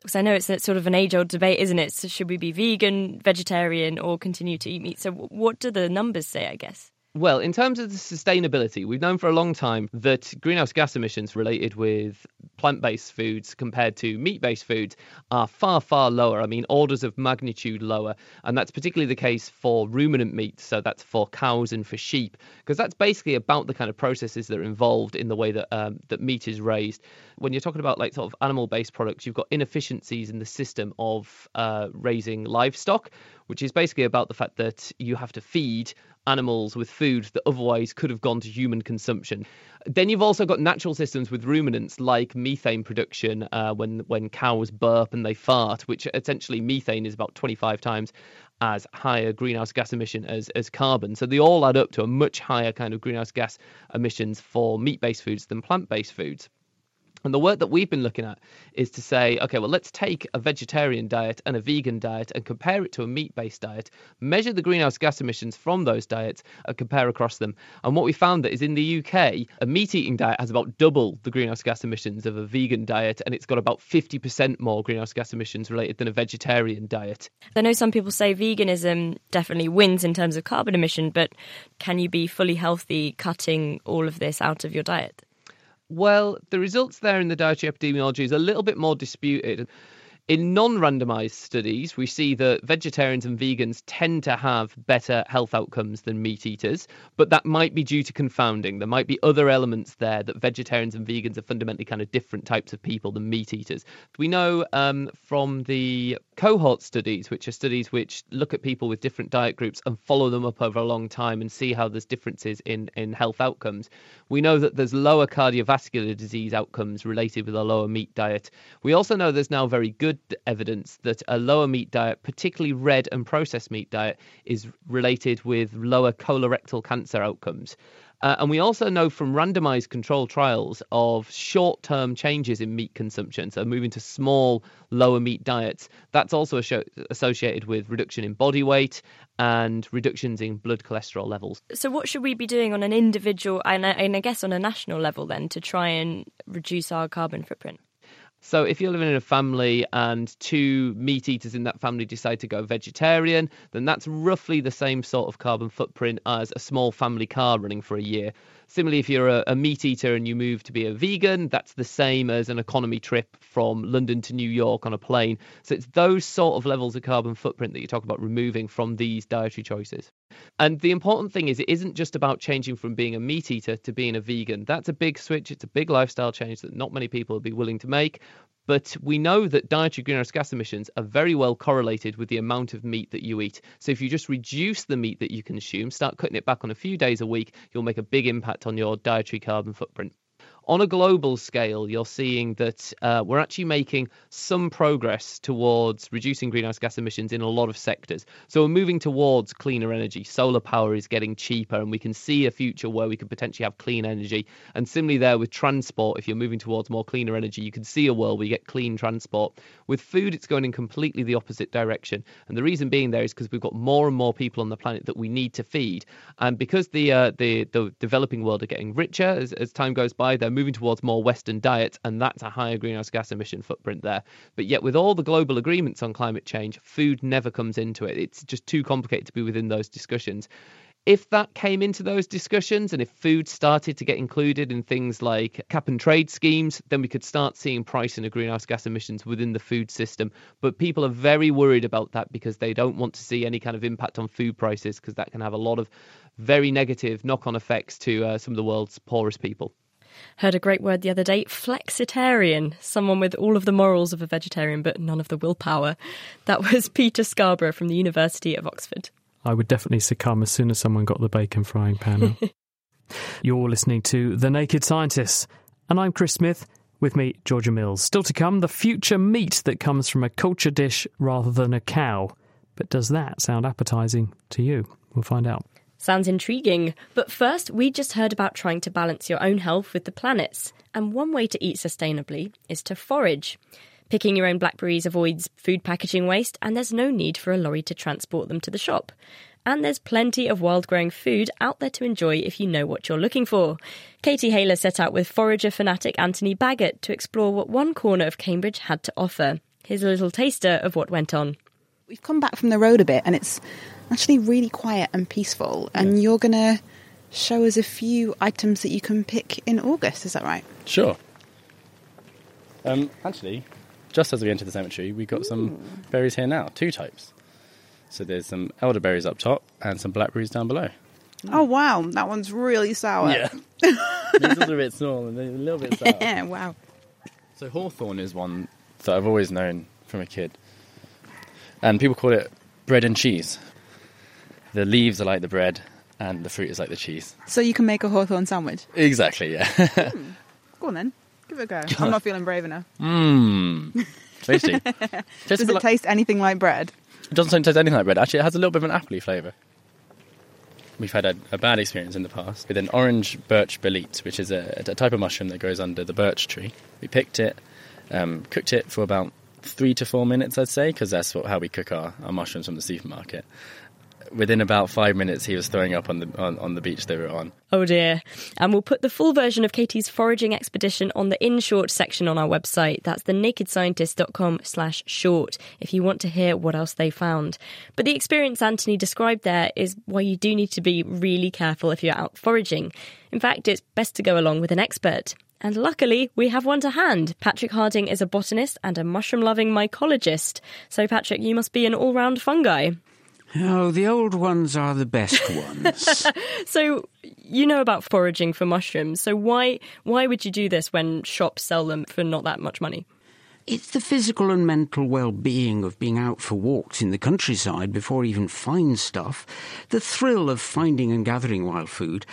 Because I know it's sort of an age old debate, isn't it? So should we be vegan, vegetarian, or continue to eat meat? So, what do the numbers say, I guess? Well, in terms of the sustainability, we've known for a long time that greenhouse gas emissions related with plant based foods compared to meat based foods are far, far lower. I mean, orders of magnitude lower. And that's particularly the case for ruminant meat. So that's for cows and for sheep, because that's basically about the kind of processes that are involved in the way that, um, that meat is raised. When you're talking about like sort of animal based products, you've got inefficiencies in the system of uh, raising livestock, which is basically about the fact that you have to feed animals with food that otherwise could have gone to human consumption. Then you've also got natural systems with ruminants like methane production uh, when when cows burp and they fart, which essentially methane is about 25 times as higher greenhouse gas emission as, as carbon. So they all add up to a much higher kind of greenhouse gas emissions for meat based foods than plant based foods. And the work that we've been looking at is to say, okay, well, let's take a vegetarian diet and a vegan diet and compare it to a meat based diet, measure the greenhouse gas emissions from those diets, and compare across them. And what we found that is in the UK, a meat eating diet has about double the greenhouse gas emissions of a vegan diet, and it's got about 50% more greenhouse gas emissions related than a vegetarian diet. I know some people say veganism definitely wins in terms of carbon emission, but can you be fully healthy cutting all of this out of your diet? Well, the results there in the dietary epidemiology is a little bit more disputed. In non randomized studies, we see that vegetarians and vegans tend to have better health outcomes than meat eaters, but that might be due to confounding. There might be other elements there that vegetarians and vegans are fundamentally kind of different types of people than meat eaters. We know um, from the cohort studies, which are studies which look at people with different diet groups and follow them up over a long time and see how there's differences in, in health outcomes, we know that there's lower cardiovascular disease outcomes related with a lower meat diet. We also know there's now very good evidence that a lower meat diet, particularly red and processed meat diet, is related with lower colorectal cancer outcomes. Uh, and we also know from randomized control trials of short term changes in meat consumption, so moving to small, lower meat diets, that's also associated with reduction in body weight and reductions in blood cholesterol levels. So, what should we be doing on an individual and, and I guess on a national level then to try and reduce our carbon footprint? So if you're living in a family and two meat eaters in that family decide to go vegetarian, then that's roughly the same sort of carbon footprint as a small family car running for a year. Similarly, if you're a, a, meat eater and you move to be a vegan, that's the same as an economy trip from London to New York on a plane. So it's those sort of levels of carbon footprint that you talk about removing from these dietary choices. And the important thing is, it isn't just about changing from being a meat eater to being a vegan. That's a big switch. It's a big lifestyle change that not many people would be willing to make. But we know that dietary greenhouse gas emissions are very well correlated with the amount of meat that you eat. So if you just reduce the meat that you consume, start cutting it back on a few days a week, you'll make a big impact on your dietary carbon footprint on a global scale, you're seeing that uh, we're actually making some progress towards reducing greenhouse gas emissions in a lot of sectors. So we're moving towards cleaner energy. Solar power is getting cheaper, and we can see a future where we could potentially have clean energy. And similarly, there with transport, if you're moving towards more cleaner energy, you can see a world where you get clean transport. With food, it's going in completely the opposite direction. And the reason being there is because we've got more and more people on the planet that we need to feed. And because the uh, the, the developing world are getting richer as, as time goes by, they're moving towards more Western diets, and that's a higher greenhouse gas emission footprint there. But yet, with all the global agreements on climate change, food never comes into it. It's just too complicated to be within those discussions if that came into those discussions and if food started to get included in things like cap and trade schemes, then we could start seeing pricing of greenhouse gas emissions within the food system. But people are very worried about that because they don't want to see any kind of impact on food prices because that can have a lot of very negative knock on effects to uh, some of the world's poorest people. Heard a great word the other day flexitarian, someone with all of the morals of a vegetarian but none of the willpower. That was Peter Scarborough from the University of Oxford. I would definitely succumb as soon as someone got the bacon frying pan You're listening to The Naked Scientists, and I'm Chris Smith. With me, Georgia Mills. Still to come, the future meat that comes from a culture dish rather than a cow. But does that sound appetising to you? We'll find out. Sounds intriguing. But first, we just heard about trying to balance your own health with the planet's. And one way to eat sustainably is to forage. Picking your own blackberries avoids food packaging waste, and there's no need for a lorry to transport them to the shop. And there's plenty of wild growing food out there to enjoy if you know what you're looking for. Katie Haylor set out with forager fanatic Anthony Baggett to explore what one corner of Cambridge had to offer. Here's a little taster of what went on. We've come back from the road a bit, and it's actually really quiet and peaceful. And you're going to show us a few items that you can pick in August, is that right? Sure. Um, actually, just as we enter the cemetery, we've got Ooh. some berries here now, two types. So there's some elderberries up top and some blackberries down below. Oh wow, that one's really sour. Yeah, these are a bit small and a little bit sour. Yeah, wow. So hawthorn is one that I've always known from a kid, and people call it bread and cheese the leaves are like the bread and the fruit is like the cheese. So you can make a hawthorn sandwich? Exactly, yeah. mm. Go on then. Give it a go. I'm not feeling brave enough. Mmm. Tasty. Does it like... taste anything like bread? It doesn't taste anything like bread. Actually, it has a little bit of an appley flavour. We've had a, a, bad experience in the past with an orange birch bolete, which is a, a, type of mushroom that grows under the birch tree. We picked it, um, cooked it for about three to four minutes, I'd say, because that's what, how we cook our, our mushrooms from the supermarket. Within about five minutes, he was throwing up on the on, on the beach they were on. Oh dear. And we'll put the full version of Katie's foraging expedition on the in short section on our website. That's thenakedscientist.com slash short if you want to hear what else they found. But the experience Anthony described there is why you do need to be really careful if you're out foraging. In fact, it's best to go along with an expert. And luckily, we have one to hand. Patrick Harding is a botanist and a mushroom loving mycologist. So, Patrick, you must be an all round fungi. Oh, the old ones are the best ones. so you know about foraging for mushrooms. So why why would you do this when shops sell them for not that much money? It's the physical and mental well-being of being out for walks in the countryside before even find stuff, the thrill of finding and gathering wild food.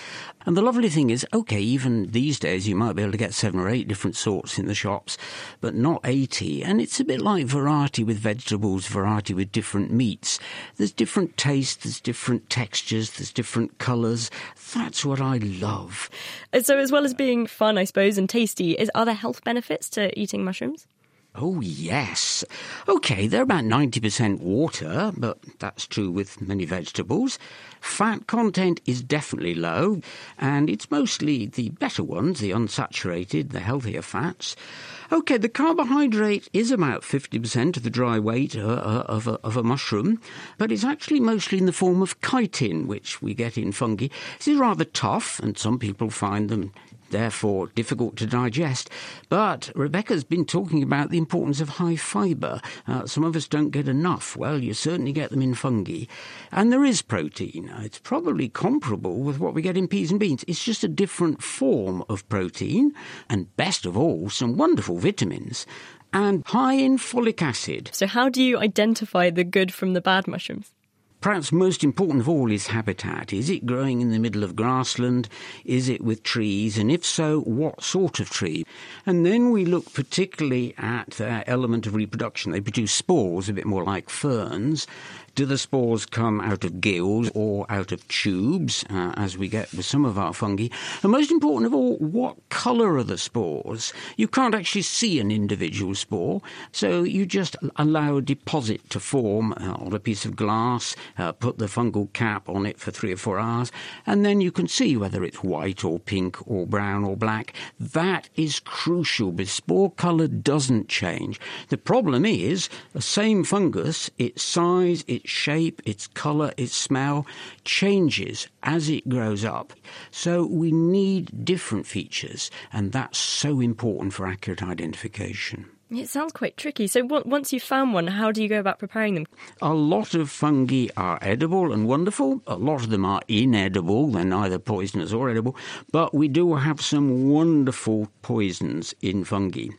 And the lovely thing is, okay, even these days you might be able to get seven or eight different sorts in the shops, but not 80. And it's a bit like variety with vegetables, variety with different meats. There's different tastes, there's different textures, there's different colours. That's what I love. So as well as being fun, I suppose, and tasty, is are there health benefits to eating mushrooms? Oh, yes. Okay, they're about 90% water, but that's true with many vegetables. Fat content is definitely low, and it's mostly the better ones, the unsaturated, the healthier fats. Okay, the carbohydrate is about 50% of the dry weight uh, uh, of, a, of a mushroom, but it's actually mostly in the form of chitin, which we get in fungi. This is rather tough, and some people find them therefore difficult to digest. But Rebecca's been talking about the importance of high fibre. Uh, some of us don't get enough. Well, you certainly get them in fungi. And there is protein. Uh, it's probably comparable with what we get in peas and beans. It's just a different form of protein. And best of all, some wonderful vitamins. And high in folic acid. So, how do you identify the good from the bad mushrooms? Perhaps most important of all is habitat. Is it growing in the middle of grassland? Is it with trees? And if so, what sort of tree? And then we look particularly at their element of reproduction. They produce spores, a bit more like ferns. Do the spores come out of gills or out of tubes, uh, as we get with some of our fungi? And most important of all, what colour are the spores? You can't actually see an individual spore, so you just allow a deposit to form uh, on a piece of glass, uh, put the fungal cap on it for three or four hours, and then you can see whether it's white or pink or brown or black. That is crucial because spore colour doesn't change. The problem is the same fungus, its size, its shape, its colour, its smell changes as it grows up. So we need different features, and that's so important for accurate identification. It sounds quite tricky. So once you've found one, how do you go about preparing them? A lot of fungi are edible and wonderful. A lot of them are inedible. They're neither poisonous or edible. But we do have some wonderful poisons in fungi.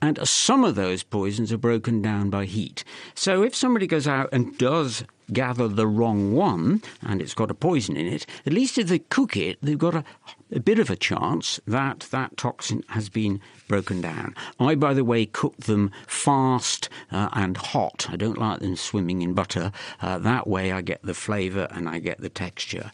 And some of those poisons are broken down by heat. So if somebody goes out and does gather the wrong one and it's got a poison in it, at least if they cook it, they've got a, a bit of a chance that that toxin has been broken down. I, by the way, cook them fast uh, and hot. I don't like them swimming in butter. Uh, that way I get the flavour and I get the texture.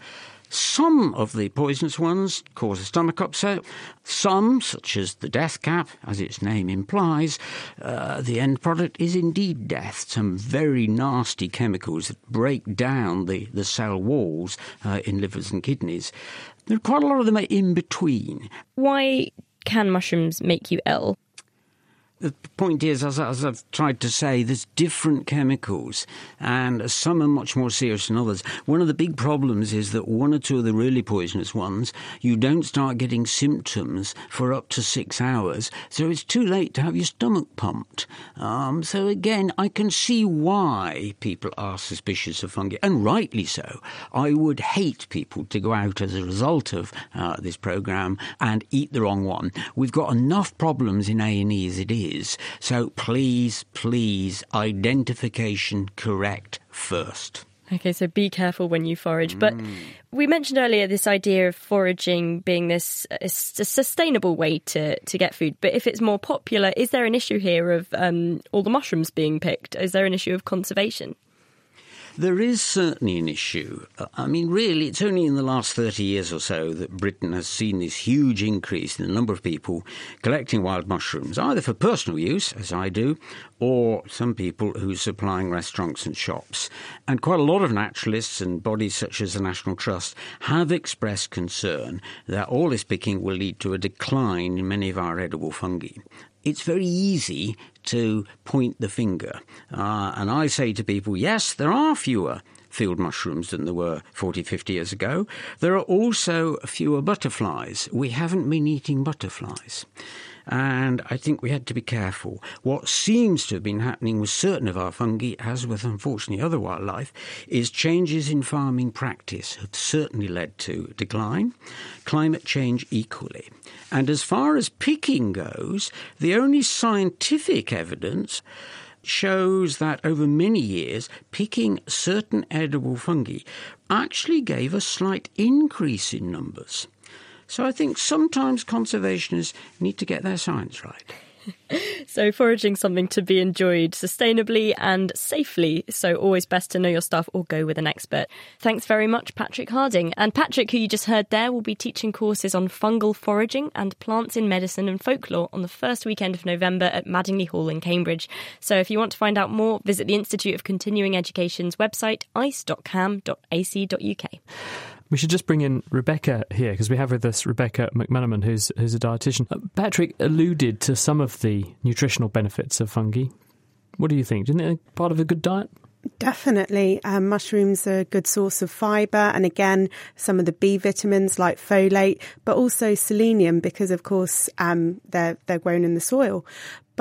Some of the poisonous ones cause a stomach upset. Some, such as the death cap, as its name implies, uh, the end product is indeed death. Some very nasty chemicals that break down the, the cell walls uh, in livers and kidneys. There are quite a lot of them are in between. Why can mushrooms make you ill? The point is, as, as, I've tried to say, there's different chemicals, and some are much more serious than others. One of the big problems is that one or two of the really poisonous ones, you don't start getting symptoms for up to six hours, so it's too late to have your stomach pumped. Um, so again, I can see why people are suspicious of fungi, and rightly so. I would hate people to go out as a result of uh, this program and eat the wrong one. We've got enough problems in A and E as it is is. So please, please, identification correct first. Okay, so be careful when you forage. But mm. we mentioned earlier this idea of foraging being this a sustainable way to, to get food. But if it's more popular, is there an issue here of um, all the mushrooms being picked? Is there an issue of conservation? There is certainly an issue. I mean, really, it's only in the last 30 years or so that Britain has seen this huge increase in the number of people collecting wild mushrooms, either for personal use, as I do, or some people who are supplying restaurants and shops. And quite a lot of naturalists and bodies such as the National Trust have expressed concern that all this picking will lead to a decline in many of our edible fungi. It's very easy to point the finger. Uh, and I say to people, yes, there are fewer field mushrooms than there were 40, 50 years ago. There are also fewer butterflies. We haven't been eating butterflies. And I think we had to be careful. What seems to have been happening with certain of our fungi, as with unfortunately other wildlife, is changes in farming practice have certainly led to decline, climate change equally. And as far as picking goes, the only scientific evidence shows that over many years, picking certain edible fungi actually gave a slight increase in numbers. So I think sometimes conservationists need to get their science right. so foraging something to be enjoyed sustainably and safely. So always best to know your stuff or go with an expert. Thanks very much, Patrick Harding. And Patrick, who you just heard there, will be teaching courses on fungal foraging and plants in medicine and folklore on the first weekend of November at Madingley Hall in Cambridge. So if you want to find out more, visit the Institute of Continuing Education's website, ice.cam.ac.uk. We should just bring in Rebecca here because we have with us Rebecca McManamon, who's who's a dietitian. Uh, Patrick alluded to some of the nutritional benefits of fungi. What do you think? Isn't it part of a good diet? Definitely. Um, mushrooms are a good source of fibre, and again, some of the B vitamins like folate, but also selenium because, of course, um, they're they're grown in the soil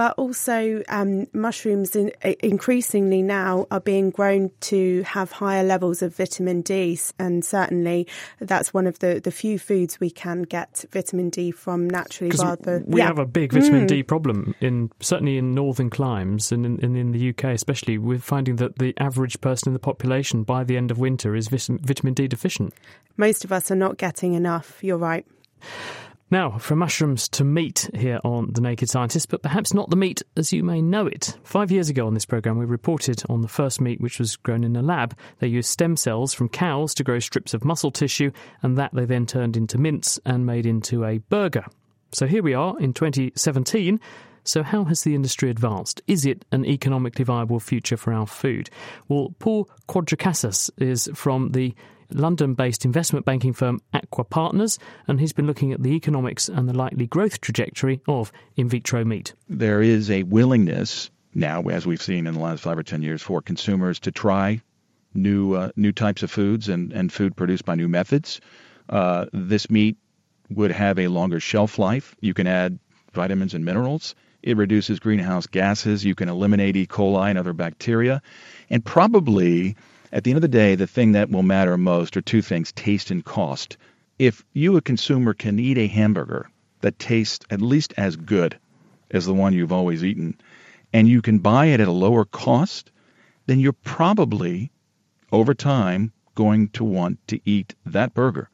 but also um, mushrooms in, increasingly now are being grown to have higher levels of vitamin D, and certainly that's one of the, the few foods we can get vitamin D from naturally. Rather, we yeah. have a big vitamin mm. D problem in certainly in northern climes and in, in, in, the UK, especially. We're finding that the average person in the population by the end of winter is vitamin D deficient. Most of us are not getting enough. You're right. Now, from mushrooms to meat here on The Naked Scientist, but perhaps not the meat as you may know it. Five years ago on this programme, we reported on the first meat which was grown in a lab. They used stem cells from cows to grow strips of muscle tissue, and that they then turned into mince and made into a burger. So here we are in 2017. So, how has the industry advanced? Is it an economically viable future for our food? Well, Paul Cuatrecasas is from the London based investment banking firm Aquaa Partners, and he's been looking at the economics and the likely growth trajectory of in vitro meat. There is a willingness now, as we've seen in the last five or ten years, for consumers to try new uh, new types of foods and, and food produced by new methods. Uh, this meat would have a longer shelf life. You can add vitamins and minerals. It reduces greenhouse gases. You can eliminate E. coli and other bacteria. And probably at the end of the day, the thing that will matter most are two things taste and cost. If you, a consumer, can eat a hamburger that tastes at least as good as the one you've always eaten, and you can buy it at a lower cost, then you're probably, over time, going to want to eat that burger.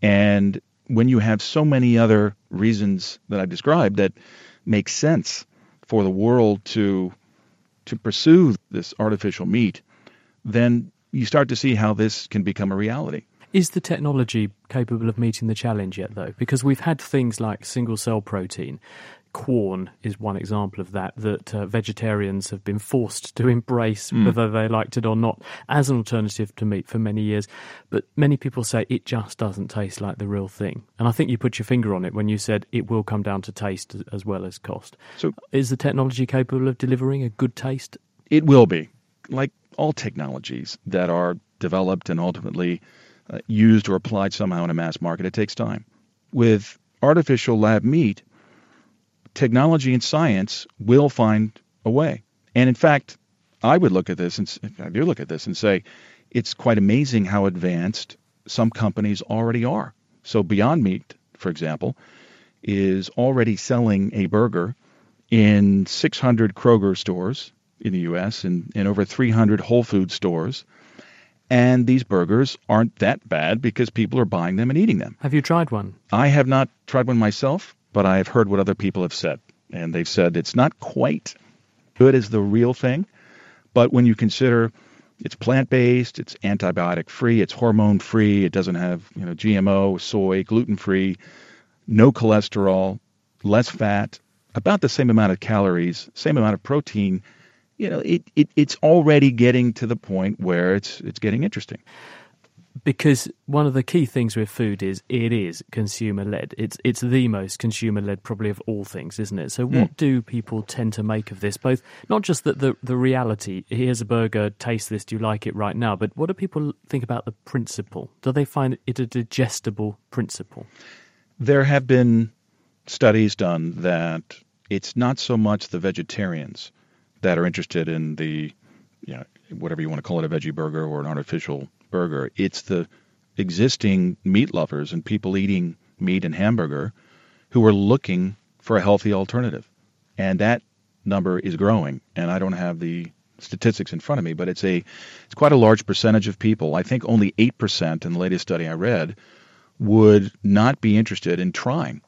And when you have so many other reasons that I've described that make sense for the world to to pursue this artificial meat, then you start to see how this can become a reality. Is the technology capable of meeting the challenge yet, though? Because we've had things like single cell protein. Quorn is one example of that, that uh, vegetarians have been forced to embrace, mm. whether they liked it or not, as an alternative to meat for many years. But many people say it just doesn't taste like the real thing. And I think you put your finger on it when you said it will come down to taste as well as cost. So, is the technology capable of delivering a good taste? It will be. Like all technologies that are developed and ultimately uh, used or applied somehow in a mass market, it takes time. With artificial lab meat, technology and science will find a way. And in fact, I would look at this and I do look at this and say it's quite amazing how advanced some companies already are. So Beyond Meat, for example, is already selling a burger in 600 Kroger stores in the U.S. and in over 300 Whole Food stores. And these burgers aren't that bad because people are buying them and eating them. Have you tried one? I have not tried one myself, but I have heard what other people have said. And they've said it's not quite good as the real thing. But when you consider it's plant based, it's antibiotic free, it's hormone free, it doesn't have you know GMO, soy, gluten free, no cholesterol, less fat, about the same amount of calories, same amount of protein. You know, it, it it's already getting to the point where it's it's getting interesting because one of the key things with food is it is consumer led. It's it's the most consumer led probably of all things, isn't it? So what mm. do people tend to make of this? Both not just that the the reality, here's a burger, taste this, do you like it right now, but what do people think about the principle? Do they find it a digestible principle? There have been studies done that it's not so much the vegetarians that are interested in the you know, whatever you want to call it, a veggie burger or an artificial burger. It's the existing meat lovers and people eating meat and hamburger who are looking for a healthy alternative. And that number is growing. And I don't have the statistics in front of me, but it's a it's quite a large percentage of people. I think only 8% in the latest study I read would not be interested in trying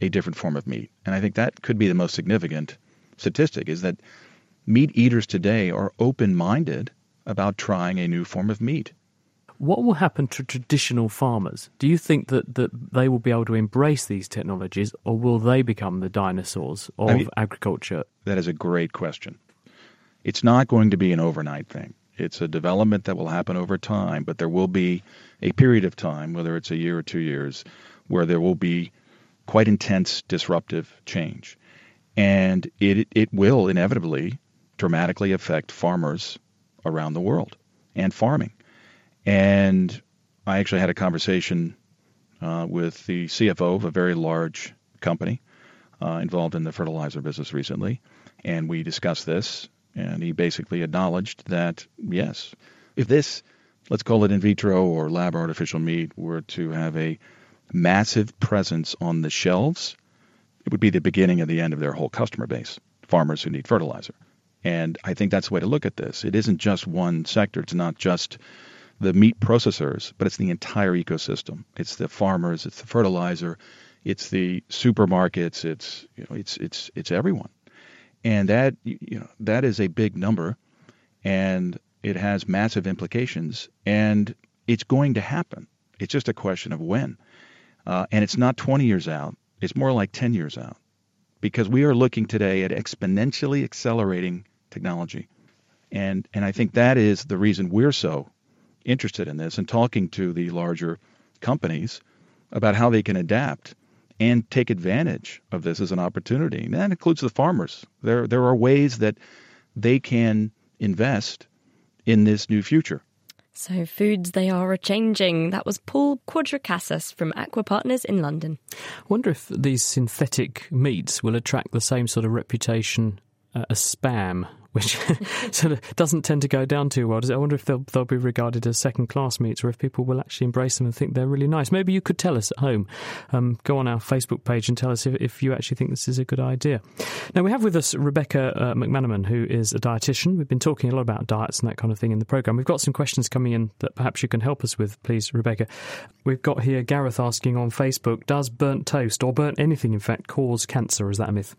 a different form of meat. And I think that could be the most significant statistic is that meat eaters today are open-minded about trying a new form of meat. What will happen to traditional farmers? Do you think that, that they will be able to embrace these technologies or will they become the dinosaurs of I mean, agriculture? That is a great question. It's not going to be an overnight thing. It's a development that will happen over time, but there will be a period of time, whether it's a year or two years, where there will be quite intense disruptive change. And it, it will inevitably dramatically affect farmers around the world and farming. And I actually had a conversation uh, with the CFO of a very large company uh, involved in the fertilizer business recently, and we discussed this. And he basically acknowledged that yes, if this, let's call it in vitro or lab artificial meat, were to have a massive presence on the shelves, it would be the beginning of the end of their whole customer base, farmers who need fertilizer. And I think that's the way to look at this. It isn't just one sector. It's not just the meat processors, but it's the entire ecosystem. It's the farmers, it's the fertilizer, it's the supermarkets, it's you know, it's it's it's everyone. And that you know, that is a big number and it has massive implications and it's going to happen. It's just a question of when. Uh, and it's not 20 years out. It's more like 10 years out because we are looking today at exponentially accelerating technology. And, and I think that is the reason we're so interested in this and talking to the larger companies about how they can adapt and take advantage of this as an opportunity. And that includes the farmers. There, there are ways that they can invest in this new future. So, foods they are a changing. That was Paul Cuatrecasas from Aquaa Partners in London. I wonder if these synthetic meats will attract the same sort of reputation uh, as spam which sort of doesn't tend to go down too well. Does it? I wonder if they'll, they'll be regarded as second class meats or if people will actually embrace them and think they're really nice. Maybe you could tell us at home. Um, go on our Facebook page and tell us if, if, you actually think this is a good idea. Now, we have with us Rebecca uh, McManamon, who is a dietitian. We've been talking a lot about diets and that kind of thing in the programme. We've got some questions coming in that perhaps you can help us with, please, Rebecca. We've got here Gareth asking on Facebook Does burnt toast, or burnt anything, in fact, cause cancer? Is that a myth?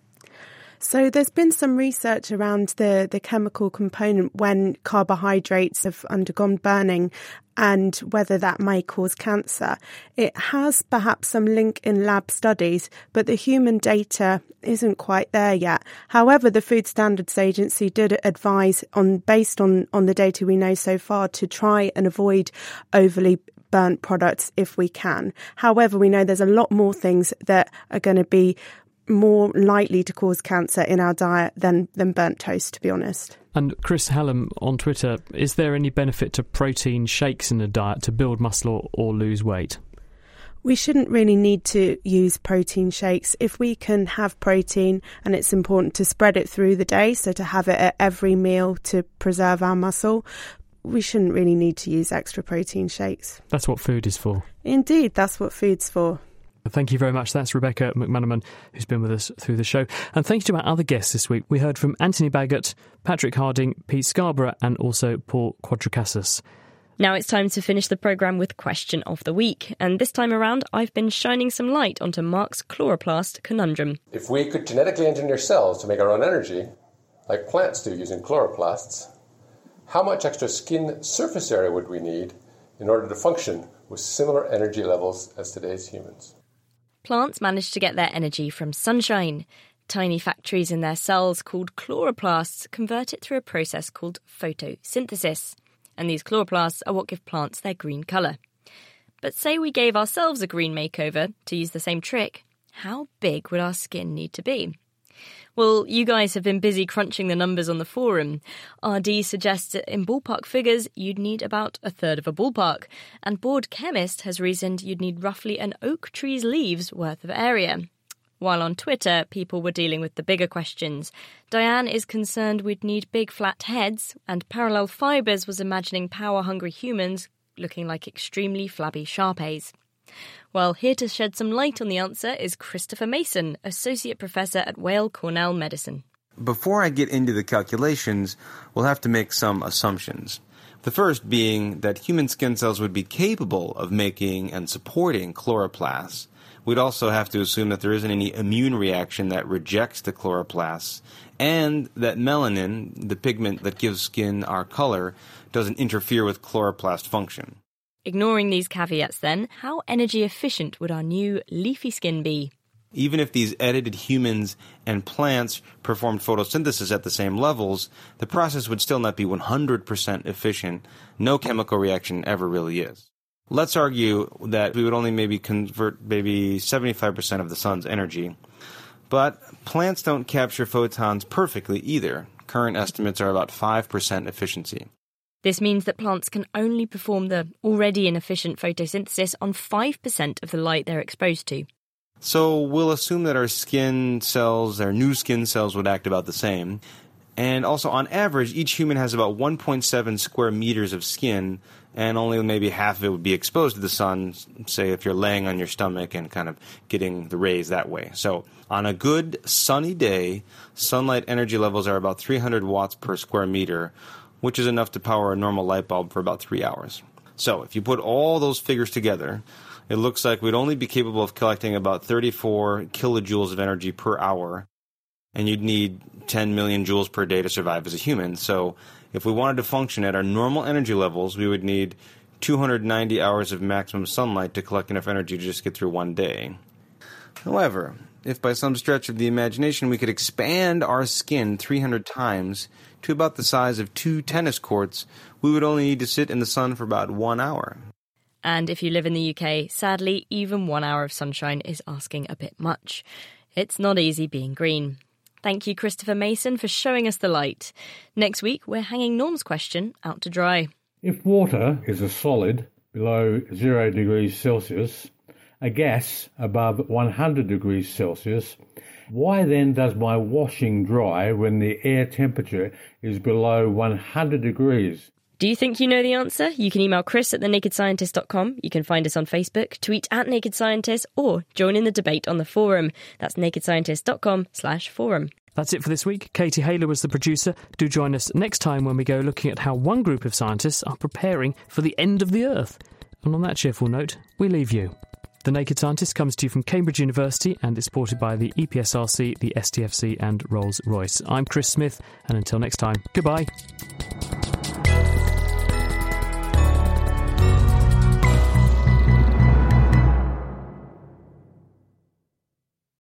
So there's been some research around the, the chemical component when carbohydrates have undergone burning and whether that may cause cancer. It has perhaps some link in lab studies, but the human data isn't quite there yet. However, the Food Standards Agency did advise on based on, on the data we know so far to try and avoid overly burnt products if we can. However, we know there's a lot more things that are going to be more likely to cause cancer in our diet than, than burnt toast, to be honest. And Chris Hallam on Twitter, is there any benefit to protein shakes in a diet to build muscle or, or lose weight? We shouldn't really need to use protein shakes. If we can have protein, and it's important to spread it through the day, so to have it at every meal to preserve our muscle, we shouldn't really need to use extra protein shakes. That's what food is for. Indeed, that's what food's for. Thank you very much. That's Rebecca McManamon, who's been with us through the show. And thank you to our other guests this week. We heard from Anthony Baggott, Patrick Harding, Pete Scarborough, and also Paul Cuatrecasas. Now it's time to finish the programme with Question of the Week. And this time around, I've been shining some light onto Mark's chloroplast conundrum. If we could genetically engineer cells to make our own energy, like plants do using chloroplasts, how much extra skin surface area would we need in order to function with similar energy levels as today's humans? Plants manage to get their energy from sunshine. Tiny factories in their cells called chloroplasts convert it through a process called photosynthesis. And these chloroplasts are what give plants their green colour. But say we gave ourselves a green makeover to use the same trick, how big would our skin need to be? Well, you guys have been busy crunching the numbers on the forum. RD suggests that in ballpark figures, you'd need about a third of a ballpark, and Bored Chemist has reasoned you'd need roughly an oak tree's leaves worth of area. While on Twitter, people were dealing with the bigger questions. Diane is concerned we'd need big flat heads, and Parallel Fibres was imagining power hungry humans looking like extremely flabby Shar-Peis. Well, here to shed some light on the answer is Christopher Mason, Associate Professor at Weill Cornell Medicine. Before I get into the calculations, we'll have to make some assumptions. The first being that human skin cells would be capable of making and supporting chloroplasts. We'd also have to assume that there isn't any immune reaction that rejects the chloroplasts, and that melanin, the pigment that gives skin our color, doesn't interfere with chloroplast function. Ignoring these caveats, then, how energy efficient would our new leafy skin be? Even if these edited humans and plants performed photosynthesis at the same levels, the process would still not be 100% efficient. No chemical reaction ever really is. Let's argue that we would only maybe convert maybe 75% of the sun's energy. But plants don't capture photons perfectly either. Current estimates are about 5% efficiency. This means that plants can only perform the already inefficient photosynthesis on 5% of the light they're exposed to. So we'll assume that our skin cells, our new skin cells, would act about the same. And also, on average, each human has about 1.7 square meters of skin, and only maybe half of it would be exposed to the sun, say if you're laying on your stomach and kind of getting the rays that way. So, on a good sunny day, sunlight energy levels are about 300 watts per square meter, which is enough to power a normal light bulb for about three hours. So, if you put all those figures together, it looks like we'd only be capable of collecting about 34 kilojoules of energy per hour, and you'd need 10 million joules per day to survive as a human. So, if we wanted to function at our normal energy levels, we would need 290 hours of maximum sunlight to collect enough energy to just get through one day. However, if by some stretch of the imagination we could expand our skin 300 times to about the size of two tennis courts, we would only need to sit in the sun for about one hour. And if you live in the UK, sadly, even one hour of sunshine is asking a bit much. It's not easy being green. Thank you, Christopher Mason, for showing us the light. Next week, we're hanging Norm's question out to dry. If water is a solid below zero degrees Celsius, a gas above 100 degrees Celsius, why then does my washing dry when the air temperature is below 100 degrees? Do you think you know the answer? You can email chris at thenakedscientist.com. You can find us on Facebook, tweet at Naked Scientist, or join in the debate on the forum. That's nakedscientist.com slash forum. That's it for this week. Katie Haylor was the producer. Do join us next time when we go looking at how one group of scientists are preparing for the end of the Earth. And on that cheerful note, we leave you. The Naked Scientist comes to you from Cambridge University and is supported by the EPSRC, the STFC, and Rolls Royce. I'm Chris Smith, and until next time, goodbye.